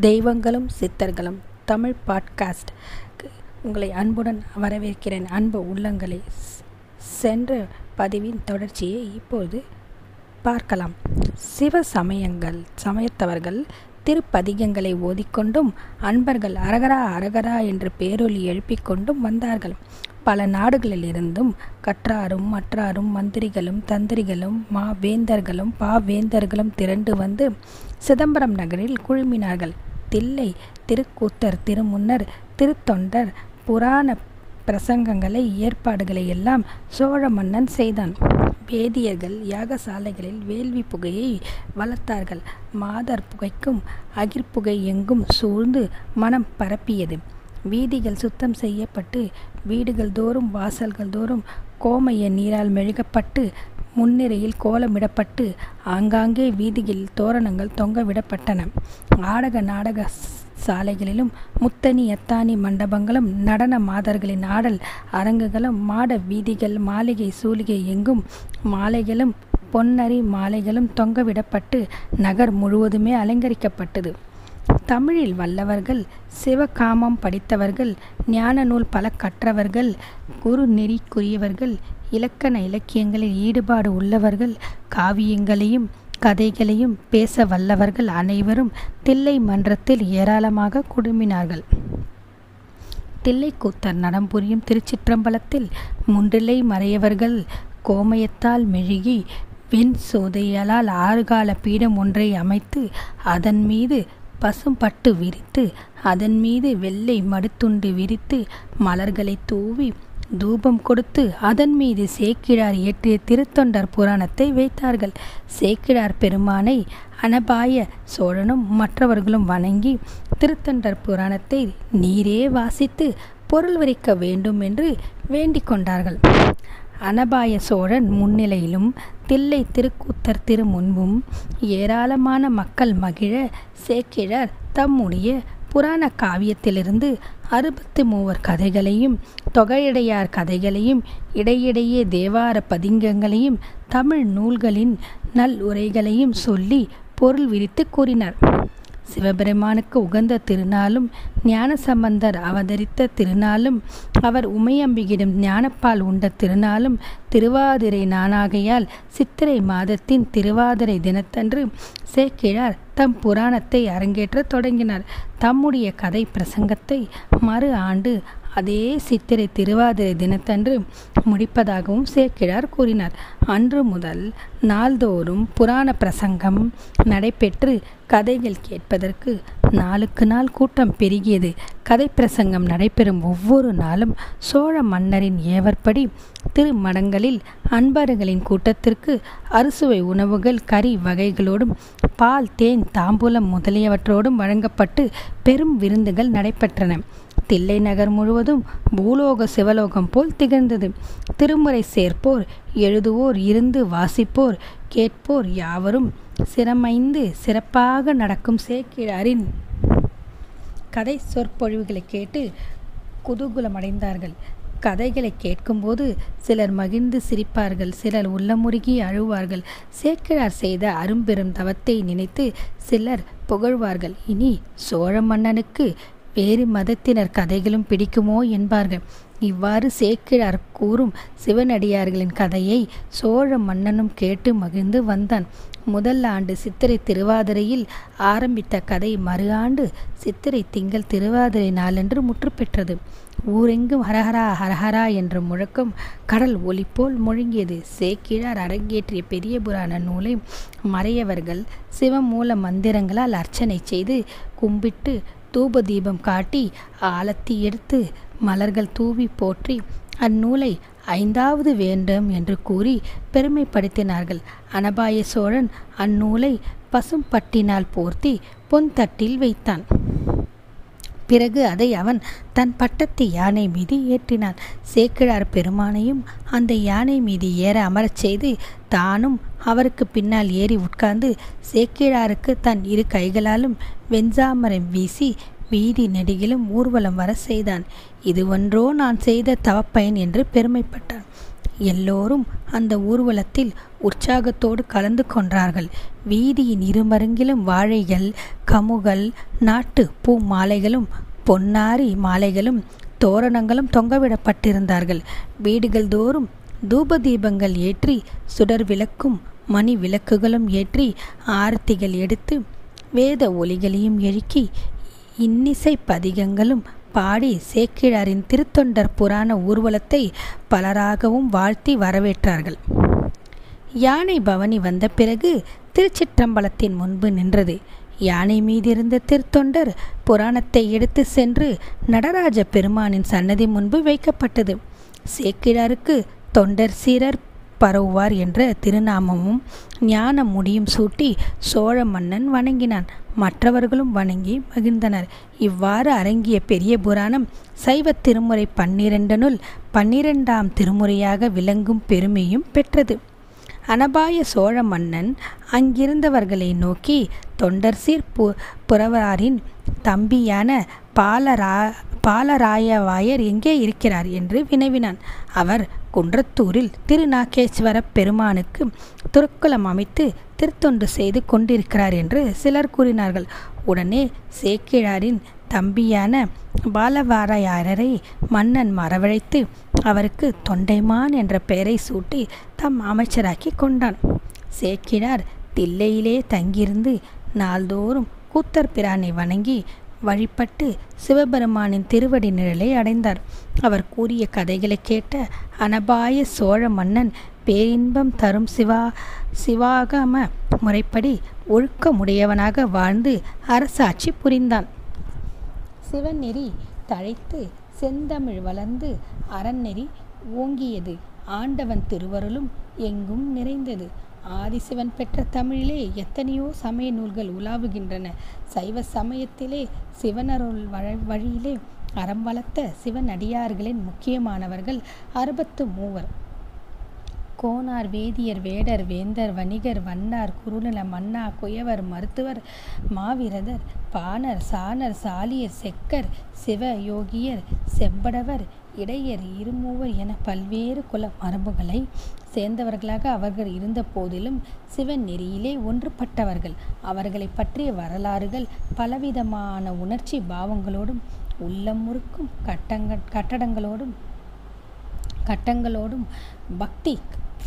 தெய்வங்களும் சித்தர்களும் தமிழ் பாட்காஸ்ட் உங்களை அன்புடன் வரவேற்கிறேன். அன்பு உள்ளங்களை. சென்ற பதிவின் தொடர்ச்சியை இப்போது பார்க்கலாம். சிவ சமயங்கள் சமயத்தவர்கள் திருப்பதிகங்களை ஓதிக்கொண்டும் அன்பர்கள் அரகரா அரகரா என்று பேரொலி எழுப்பிக் கொண்டும் வந்தார்கள். பல நாடுகளிலிருந்தும் கற்றாரும் மற்றாரும் மந்திரிகளும் தந்திரிகளும் மா வேந்தர்களும் பாவேந்தர்களும் திரண்டு வந்து சிதம்பரம் நகரில் குழுமினார்கள். தில்லை திருக்கூத்தர் திருமுன்னர் திருத்தொண்டர் புராண பிரசங்கங்களை ஏற்பாடுகளை எல்லாம் சோழ மன்னன் செய்தான். வேதியர்கள் யாகசாலைகளில் வேள்வி புகையை வளர்த்தார்கள். மாதர் புகைக்கும் அகிர்புகை எங்கும் சூழ்ந்து மனம் பரப்பியது. வீதிகள் சுத்தம் செய்யப்பட்டு வீடுகள் தோறும் வாசல்கள் தோறும் கோமைய நீரால் மெழுகப்பட்டு முன்னிரையில் கோலமிடப்பட்டு ஆங்காங்கே வீதிகளில் தோரணங்கள் தொங்கவிடப்பட்டன. ஆடக நாடக சாலைகளிலும் முத்தனி எத்தானி மண்டபங்களும் நடன மாதர்களின் ஆடல் அரங்குகளும் மாட வீதிகள் மாளிகை சூலிகை எங்கும் மாலைகளும் பொன்னரி மாலைகளும் தொங்கவிடப்பட்டு நகர் முழுவதுமே அலங்கரிக்கப்பட்டது. தமிழில் வல்லவர்கள் சிவகாமம் படித்தவர்கள் ஞான நூல் பல கற்றவர்கள் குரு நெறிக்குரியவர்கள் இலக்கண இலக்கியங்களில் ஈடுபாடு உள்ளவர்கள் காவியங்களையும் கதைகளையும் பேச வல்லவர்கள் அனைவரும் தில்லை மன்றத்தில் ஏராளமாக குடுமினார்கள் தில்லைக்கூத்தர் நடம் புரியும் திருச்சிற்றம்பலத்தில் முன்றிலை மறையவர்கள் கோமயத்தால் மெழுகி வெண் சோதையலால் ஆறுகால பீடம் ஒன்றை அமைத்து அதன் மீது பசும்பட்டு விரித்து அதன் மீது வெள்ளை மடுத்துண்டு விரித்து மலர்களை தூவி தூபம் கொடுத்து அதன் மீது சேக்கிழார் இயற்றிய திருத்தொண்டர் புராணத்தை வைத்தார்கள். சேக்கிழார் பெருமானை அனபாய சோழனும் மற்றவர்களும் வணங்கி திருத்தொண்டர் புராணத்தை நீரே வாசித்து பொருள் விரிக்க வேண்டும் என்று வேண்டிக் கொண்டார்கள். அனபாய சோழன் முன்னிலையிலும் தில்லை திருக்கூத்தர் திருமுன்பும் ஏராளமான மக்கள் மகிழ சேக்கிழார் தம்முடைய புராண காவியத்திலிருந்து அறுபத்தி மூவர் கதைகளையும் தொகையடையார் கதைகளையும் இடையிடையே தேவார பதிங்கங்களையும் தமிழ் நூல்களின் நல் உரைகளையும் சொல்லி பொருள் விரித்து கூறினார். சிவபெருமானுக்கு உகந்த திருநாளும் ஞானசம்பந்தர் அவதரித்த திருநாளும் அவர் உமையம்பிகிடும் ஞானப்பால் உண்ட திருநாளும் திருவாதிரை நானாகையால் சித்திரை மாதத்தின் திருவாதிரை தினத்தன்று சேக்கிழார் தம் புராணத்தை அரங்கேற்றத் தொடங்கினார். தம்முடைய கதை பிரசங்கத்தை மறு ஆண்டு அதே சித்திரை திருவாதிரை தினத்தன்று முடிப்பதாகவும் சேக்கிழார் கூறினார். அன்று முதல் நாள்தோறும் புராண பிரசங்கம் நடைபெற்று கதைகள் கேட்பதற்கு நாளுக்கு நாள் கூட்டம் பெருகியது. கதை பிரசங்கம் நடைபெறும் ஒவ்வொரு நாளும் சோழ மன்னரின் ஏவற்படி திருமடங்களில் அன்பர்களின் கூட்டத்திற்கு அறுசுவை உணவுகள் கறி வகைகளோடும் பால் தேன் தாம்பூலம் முதலியவற்றோடும் வழங்கப்பட்டு பெரும் விருந்துகள் நடைபெற்றன. தில்லை நகர் முழுவதும் பூலோக சிவலோகம் போல் திகழ்ந்தது. திருமுறை சேர்ப்போர் எழுதுவோர் இருந்து வாசிப்போர் கேட்போர் யாவரும் சிரமைந்து சிறப்பாக நடக்கும் சேக்கிழாரின் கதை சொற்பொழிவுகளை கேட்டு குதூகுலமடைந்தார்கள். கதைகளை கேட்கும்போது சிலர் மகிழ்ந்து சிரிப்பார்கள் சிலர் உள்ளமுருகி அழுவார்கள். சேக்கிழார் செய்த அரும்பெரும் தவத்தை நினைத்து சிலர் புகழ்வார்கள். இனி சோழ மன்னனுக்கு வேறு மதத்தினர் கதைகளும் பிடிக்குமோ என்பார்கள். இவ்வாறு சேக்கிழார் கூறும் சிவனடியார்களின் கதையை சோழ மன்னனும் கேட்டு மகிழ்ந்து வந்தான். முதல் ஆண்டு சித்திரை திருவாதிரையில் ஆரம்பித்த கதை மறு ஆண்டு சித்திரை திங்கள் திருவாதிரை நாளன்று முற்று பெற்றது ஊரெங்கும் ஹரஹரா ஹரஹரா என்ற முழக்கம் கடல் ஒலி போல் முழங்கியது. சேக்கிழார் அரங்கேற்றிய பெரிய புராண நூலை மறையவர்கள் சிவமூல மந்திரங்களால் அர்ச்சனை செய்து கும்பிட்டு தூப தீபம் காட்டி ஆலத்தி எடுத்து மலர்கள் தூவி போற்றி அந்நூலை ஐந்தாவது வேண்டும் என்று கூறி பெருமைப்படுத்தினார்கள். அனபாய சோழன் அந்நூலை பசும்பட்டினால் போர்த்தி பொன் தட்டில் வைத்தான். பிறகு அதை அவன் தன் பட்டத்து யானை மீது ஏற்றினான். சேக்கிழார் பெருமானையும் அந்த யானை மீது ஏற அமரச் செய்து தானும் அவருக்கு பின்னால் ஏறி உட்கார்ந்து சேக்கிழாருக்கு தன் இரு கைகளாலும் வெஞ்சாமரம் வீசி வீதி நெடுகிலும் ஊர்வலம் வர செய்தான். இது ஒன்றோ நான் செய்த தவப்பயன் என்று பெருமைப்பட்டான். எல்லோரும் அந்த ஊர்வலத்தில் உற்சாகத்தோடு கலந்து கொண்டார்கள். வீதியின் இருமருங்கிலும் வாழைகள் கமுகள் நாட்டு பூ மாலைகளும் பொன்னாரி மாலைகளும் தோரணங்களும் தொங்கவிடப்பட்டிருந்தார்கள். வீடுகள் தோறும் தூப தீபங்கள் ஏற்றி சுடர் விளக்கும் மணி விளக்குகளும் ஏற்றி ஆரத்திகள் எடுத்து வேத ஒலிகளையும் எழுக்கி இன்னிசை பதிகங்களும் பாடி சேக்கிழாரின் திருத்தொண்டர் புராண ஊர்வலத்தை பலராகவும் வாழ்த்தி வரவேற்றார்கள். யானை பவனி வந்த பிறகு திருச்சிற்றம்பலத்தின் முன்பு நின்றது. யானை மீதிருந்த திருத்தொண்டர் புராணத்தை எடுத்து சென்று நடராஜ பெருமானின் சன்னதி முன்பு வைக்கப்பட்டது. சேக்கிழாருக்கு தொண்டர் சீரர் பரவுவார் என்ற திருநாமமும் ஞான முடியும் சூட்டி சோழ மன்னன் வணங்கினான். மற்றவர்களும் வணங்கி மகிழ்ந்தனர். இவ்வாறு அரங்கிய பெரிய புராணம் சைவ திருமுறை பன்னிரண்டனுள் பன்னிரெண்டாம் திருமுறையாக விளங்கும் பெருமையும் பெற்றது. அனபாய சோழ மன்னன் அங்கிருந்தவர்களை நோக்கி தொண்டர் சீர் பு புறவராரின் தம்பியான பாலரா பாலராயவாயர் எங்கே இருக்கிறார் என்று வினவினான். அவர் குன்றத்தூரில் திருநாகேஸ்வர பெருமானுக்கு துருக்குளம் அமைத்து திருத்தொண்டு செய்து கொண்டிருக்கிறார் என்று சிலர் கூறினார்கள். உடனே சேக்கிழாரின் தம்பியான பாலவாரையாரரை மன்னன் மரவழைத்து அவருக்கு தொண்டைமான் என்ற பெயரை சூட்டி தம் அமைச்சராக்கி கொண்டான். சேக்கிழார் தில்லையிலே தங்கியிருந்து நாள்தோறும் கூத்தர் பிரானை வணங்கி வழிபட்டு சிவபெருமானின் திருவடி நிழலை அடைந்தார். அவர் கூறிய கதைகளை கேட்ட அனபாய சோழ மன்னன் பேரின்பம் தரும் சிவா சிவாகம முறைப்படி ஒழுக்கமுடையவனாக வாழ்ந்து அரசாட்சி புரிந்தான். சிவநெறி தழைத்து செந்தமிழ் வளர்ந்து அறநெறி ஓங்கியது. ஆண்டவன் திருவருளும் எங்கும் நிறைந்தது. ஆதிசிவன் பெற்ற தமிழிலே எத்தனையோ சமய நூல்கள் உலாவுகின்றன. சைவ சமயத்திலே சிவனருள் வழியிலே அறம் வளர்த்த சிவனடியார்களின் முக்கியமானவர்கள் அறுபத்து மூவர். கோனார் வேதியர் வேடர் வேந்தர் வணிகர் வண்ணார் குறுநில மன்னா குயவர் மருத்துவர் மாவீரதர் பாணர் சாணர் சாலியர் செக்கர் சிவ யோகியர் செம்படவர் இடையர் இருமூவர் என பல்வேறு குல மரபுகளை சேர்ந்தவர்களாக அவர்கள் இருந்த போதிலும் சிவன் நெறியிலே ஒன்றுபட்டவர்கள். அவர்களை பற்றிய வரலாறுகள் பலவிதமான உணர்ச்சி பாவங்களோடும் உள்ளம் முறுக்கும் கட்டங்க கட்டடங்களோடும் கட்டங்களோடும் பக்தி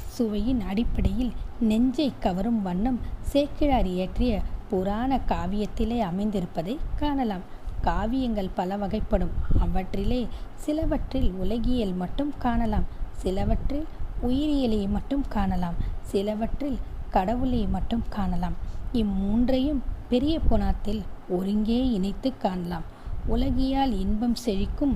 சுவையின் அடிப்படையில் நெஞ்சை கவரும் வண்ணம் சேக்கிழார் இயற்றிய புராண காவியத்திலே அமைந்திருப்பதை காணலாம். காவியங்கள் பல வகைப்படும். அவற்றிலே சிலவற்றில் உலகியல் மட்டும் காணலாம் சிலவற்றில் உயிரியலை மட்டும் காணலாம் சிலவற்றில் கடவுளை மட்டும் காணலாம். இம்மூன்றையும் பெரிய புனாத்தில் ஒருங்கே இணைத்து காணலாம். உலகியால் இன்பம் செழிக்கும்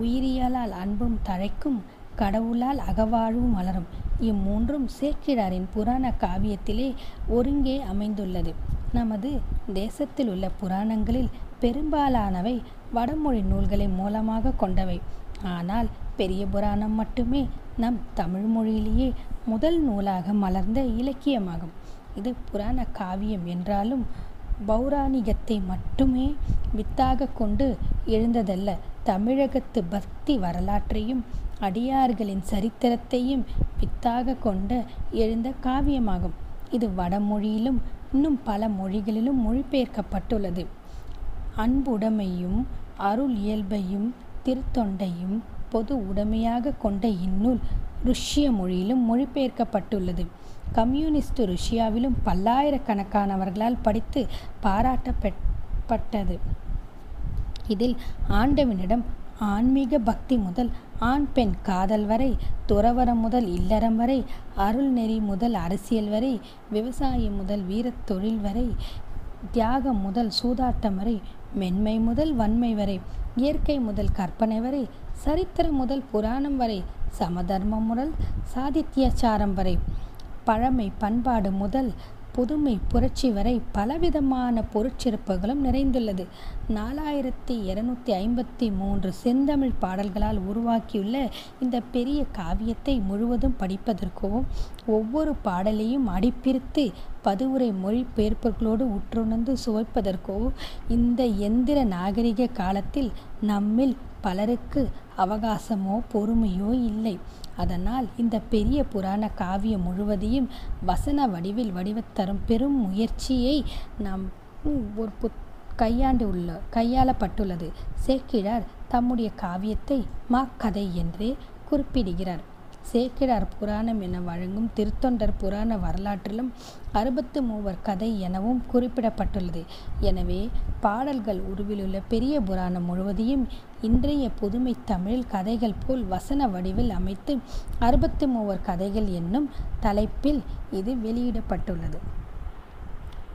உயிரியலால் அன்பும் தழைக்கும் கடவுளால் அகவாழ்வும் மலரும். இம்மூன்றும் சேக்கிழாரின் புராண காவியத்திலே ஒருங்கே அமைந்துள்ளது. நமது தேசத்தில் உள்ள புராணங்களில் பெரும்பாலானவை வடமொழி நூல்களை மூலமாக கொண்டவை. ஆனால் பெரிய புராணம் மட்டுமே நம் தமிழ் மொழியிலேயே முதல் நூலாக மலர்ந்த இலக்கியமாகும். இது புராண காவியம் என்றாலும் பௌராணிகத்தை மட்டுமே வித்தாக கொண்டு எழுந்ததல்ல. தமிழகத்து பக்தி வரலாற்றையும் அடியார்களின் சரித்திரத்தையும் வித்தாக கொண்ட எழுந்த காவியமாகும். இது வடமொழியிலும் இன்னும் பல மொழிகளிலும் மொழிபெயர்க்கப்பட்டுள்ளது. அன்புடைமையும் அருள் இயல்பையும் திருத்தொண்டையும் பொது உடைமையாக கொண்ட இந்நூல் ருஷ்ய மொழியிலும் மொழிபெயர்க்கப்பட்டுள்ளது. கம்யூனிஸ்ட் ருஷ்யாவிலும் பல்லாயிரக்கணக்கானவர்களால் படித்து பாராட்டப்பட்டது இதில் ஆண்டவனிடம் ஆன்மீக பக்தி முதல் ஆண் பெண் காதல் வரை துறவரம் முதல் இல்லறம் வரை அருள் நெறி முதல் அரசியல் வரை விவசாயம் முதல் வீரத் தொழில் வரை தியாகம் முதல் சூதாட்டம் வரை மென்மை முதல் வன்மை வரை இயற்கை முதல் கற்பனை வரை சரித்திரம் முதல் புராணம் வரை சமதர்மம் முதல் சாதித்யாச்சாரம் வரை பழமை பண்பாடு முதல் புதுமை புரட்சி வரை பலவிதமான பொருட்சிறப்புகளும் நிறைந்துள்ளது. நாலாயிரத்தி இருநூத்தி ஐம்பத்தி மூன்று செந்தமிழ் பாடல்களால் உருவாக்கியுள்ள இந்த பெரிய காவியத்தை முழுவதும் படிப்பதற்கோ ஒவ்வொரு பாடலையும் அடிப்பிரித்து பதுவுரை மொழிபெயர்ப்புகளோடு உற்றுணர்ந்து சுவைப்பதற்கோ இந்த எந்திர நாகரிக காலத்தில் நம்மில் பலருக்கு அவகாசமோ பொறுமையோ இல்லை. அதனால் இந்த பெரிய புராண காவியம் முழுவதையும் வசன வடிவில் வடிவத்தரும் பெரும் முயற்சியை நாம் ஒரு புத் கையாண்டு உள்ள கையாளப்பட்டுள்ளது. சேக்கிழார் தம்முடைய காவியத்தை மாக்கதை என்றே குறிப்பிடுகிறார். சேக்கிழார் புராணம் என வழங்கும் திருத்தொண்டர் புராண வரலாற்றிலும் அறுபத்து மூவர் கதை எனவும் குறிப்பிடப்பட்டுள்ளது. எனவே பாடல்கள் உருவிலுள்ள பெரிய புராணம் முழுவதையும் இன்றைய புதுமை தமிழில் கதைகள் போல் வசன வடிவில் அமைத்து அறுபத்து மூவர் கதைகள் என்னும் தலைப்பில் இது வெளியிடப்பட்டுள்ளது.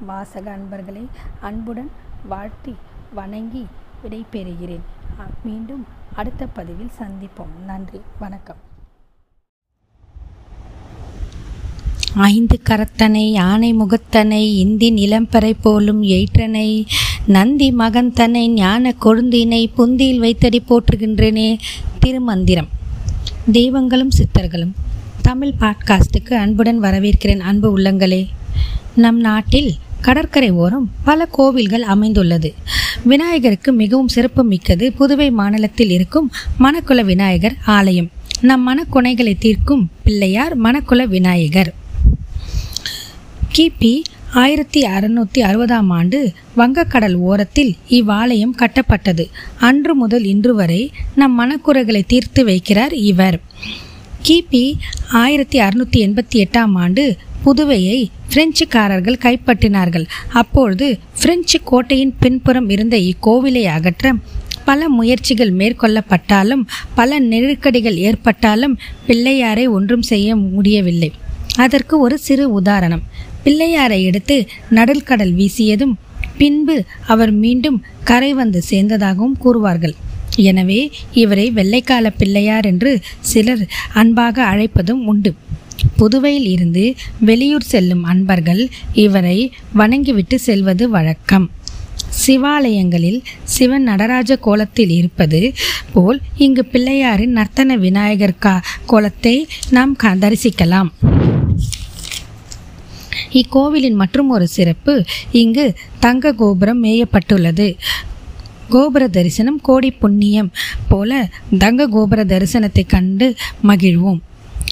வாசக அன்பர்களை அன்புடன் வாழ்த்தி வணங்கி விடைபெறுகிறேன். மீண்டும் அடுத்த பதிவில் சந்திப்போம். நன்றி. வணக்கம். ஐந்து கரத்தனை யானை முகத்தனை இந்தி நிலம்பறை போலும் எயிற்றனை நந்தி மகந்தனை ஞான கொழுந்தினை புந்தியில் வைத்தடி போற்றுகின்றனே திருமந்திரம். தெய்வங்களும் சித்தர்களும் தமிழ் பாட்காஸ்டுக்கு அன்புடன் வரவேற்கிறேன் அன்பு உள்ளங்களே. நம் நாட்டில் கடற்கரை ஓரம் பல கோவில்கள் அமைந்துள்ளது. விநாயகருக்கு மிகவும் சிறப்பு மிக்கது புதுவை மாநிலத்தில் இருக்கும் மணக்குல விநாயகர் ஆலயம். நம் மனக்குனைகளை தீர்க்கும் பிள்ளையார் மணக்குல விநாயகர். கிபி ஆயிரத்தி அறுநூற்றி அறுபதாம் ஆண்டு வங்கக்கடல் ஓரத்தில் இவ்வாலயம் கட்டப்பட்டது. அன்று முதல் இன்று வரை நம் மனக்குறைகளை தீர்த்து வைக்கிறார் இவர். கிபி ஆயிரத்தி அறுநூற்றி எண்பத்தி எட்டாம் ஆண்டு புதுவையை பிரெஞ்சுக்காரர்கள் கைப்பற்றினார்கள். அப்பொழுது பிரெஞ்சு கோட்டையின் பின்புறம் இருந்த இக்கோவிலை அகற்ற பல முயற்சிகள் மேற்கொள்ளப்பட்டாலும் பல நெருக்கடிகள் ஏற்பட்டாலும் பிள்ளையாரை ஒன்றும் செய்ய முடியவில்லை. அதற்கு ஒரு சிறு உதாரணம். பிள்ளையாரை எடுத்து கடல் வீசியதும் பின்பு அவர் மீண்டும் கரை வந்து சேர்ந்ததாகவும் கூறுவார்கள். எனவே இவரை வெள்ளைக்கால பிள்ளையார் என்று சிலர் அன்பாக அழைப்பதும் உண்டு. புதுவையில் இருந்து வெளியூர் செல்லும் அன்பர்கள் இவரை வணங்கிவிட்டு செல்வது வழக்கம். சிவாலயங்களில் சிவன் நடராஜ கோலத்தில் இருப்பது போல் இங்கு பிள்ளையாரின் நர்த்தன விநாயகர் கா கோலத்தை நாம் தரிசிக்கலாம். இக்கோவிலின் மற்றும் ஒரு சிறப்பு இங்கு தங்க கோபுரம் மேயப்பட்டுள்ளது. கோபுர தரிசனம் கோடி புண்ணியம் போல தங்க கோபுர தரிசனத்தை கண்டு மகிழ்வோம்.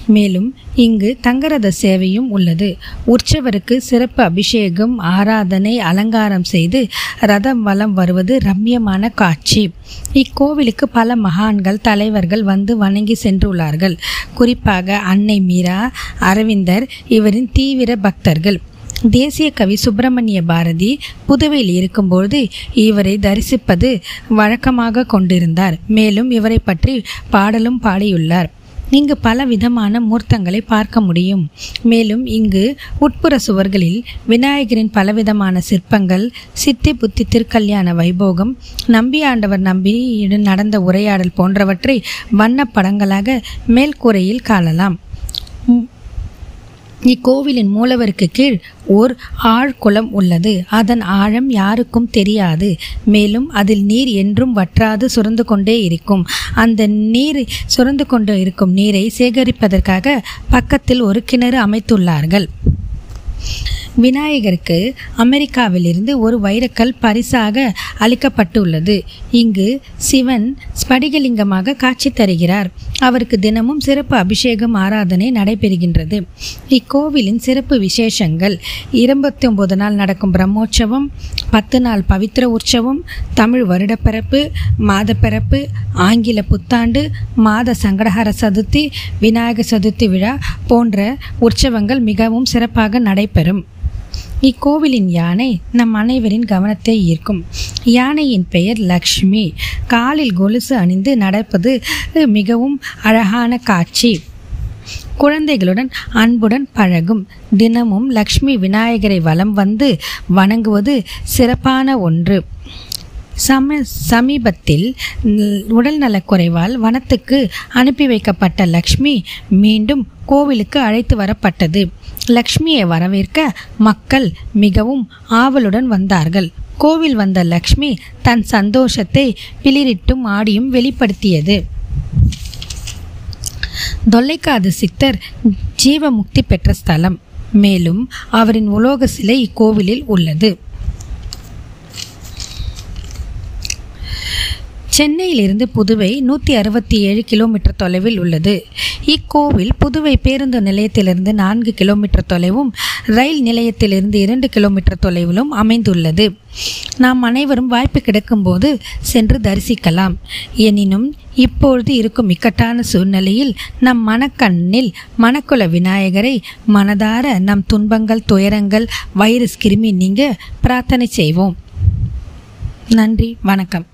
மேலும் இங்கு தங்கரத சேவையும் உள்ளது. உற்சவருக்கு சிறப்பு அபிஷேகம் ஆராதனை அலங்காரம் செய்து ரதம் வலம் வருவது ரம்யமான காட்சி. இக்கோவிலுக்கு பல மகான்கள் தலைவர்கள் வந்து வணங்கி சென்றுள்ளார்கள். குறிப்பாக அன்னை மீரா அரவிந்தர் இவரின் தீவிர பக்தர்கள். தேசிய கவி சுப்பிரமணிய பாரதி புதுவையில் இருக்கும்போது இவரை தரிசிப்பது வழக்கமாக கொண்டிருந்தார். மேலும் இவரை பற்றி பாடலும் பாடியுள்ளார். இங்கு பல விதமான மூர்த்தங்களை பார்க்க முடியும். மேலும் இங்கு உட்புற சுவர்களில் விநாயகரின் பலவிதமான சிற்பங்கள் சித்தி புத்தி திருக்கல்யாண வைபோகம் நம்பி ஆண்டவர் நம்பியுடன் நடந்த உரையாடல் போன்றவற்றை வண்ண படங்களாக மேல்கூரையில் காணலாம். இக்கோவிலின் மூலவருக்கு கீழ் ஓர் ஆழ்குளம் உள்ளது. அதன் ஆழம் யாருக்கும் தெரியாது. மேலும் அதில் நீர் என்றும் வற்றாது சுரந்து கொண்டே இருக்கும். அந்த நீர் சுரந்து கொண்டு இருக்கும் நீரை சேகரிப்பதற்காக பக்கத்தில் ஒரு கிணறு அமைத்துள்ளார்கள். விநாயகருக்கு அமெரிக்காவிலிருந்து ஒரு வைரக்கல் பரிசாக அளிக்கப்பட்டுள்ளது. இங்கு சிவன் ஸ்படிகலிங்கமாக காட்சி தருகிறார். அவருக்கு தினமும் சிறப்பு அபிஷேகம் ஆராதனை நடைபெறுகின்றது. இக்கோவிலின் சிறப்பு விசேஷங்கள் இருபத்தி ஒன்பது நாள் நடக்கும் பிரம்மோற்சவம் பத்து நாள் பவித்திர உற்சவம் தமிழ் வருடப்பிறப்பு மாதப்பிறப்பு ஆங்கில புத்தாண்டு மாத சங்கடஹர சதுர்த்தி விநாயகர் சதுர்த்தி விழா போன்ற உற்சவங்கள் மிகவும் சிறப்பாக நடைபெறும். இக்கோவிலின் யானை நம் அனைவரின் கவனத்தை ஈர்க்கும். யானையின் பெயர் லக்ஷ்மி. காலில் கொலுசு அணிந்து நடப்பது மிகவும் அழகான காட்சி. குழந்தைகளுடன் அன்புடன் பழகும். தினமும் லக்ஷ்மி விநாயகரை வலம் வந்து வணங்குவது சிறப்பான ஒன்று. சம சமீபத்தில் உடல் நலக்குறைவால் வனத்துக்கு அனுப்பி வைக்கப்பட்ட லக்ஷ்மி மீண்டும் கோவிலுக்கு அழைத்து வரப்பட்டது. லக்ஷ்மியை வரவேற்க மக்கள் மிகவும் ஆவலுடன் வந்தார்கள். கோவில் வந்த லக்ஷ்மி தன் சந்தோஷத்தை பிளிரிட்டும் ஆடியும் வெளிப்படுத்தியது. தொல்லைக்காது சித்தர் ஜீவமுக்தி பெற்ற ஸ்தலம். மேலும் அவரின் உலோக சிலை இக்கோவிலில் உள்ளது. சென்னையிலிருந்து புதுவை நூற்றி அறுபத்தி ஏழு கிலோமீட்டர் தொலைவில் உள்ளது. இக்கோவில் புதுவை பேருந்து நிலையத்திலிருந்து நான்கு கிலோமீட்டர் தொலைவும் ரயில் நிலையத்திலிருந்து இரண்டு கிலோமீட்டர் தொலைவிலும் அமைந்துள்ளது. நாம் அனைவரும் வாய்ப்பு கிடைக்கும்போது சென்று தரிசிக்கலாம். எனினும் இப்பொழுது இருக்கும் இக்கட்டான சூழ்நிலையில் நம் மனக்கண்ணில் மணக்குல விநாயகரை மனதார நம் துன்பங்கள் துயரங்கள் வைரஸ் கிருமி நீங்க பிரார்த்தனை செய்வோம். நன்றி வணக்கம்.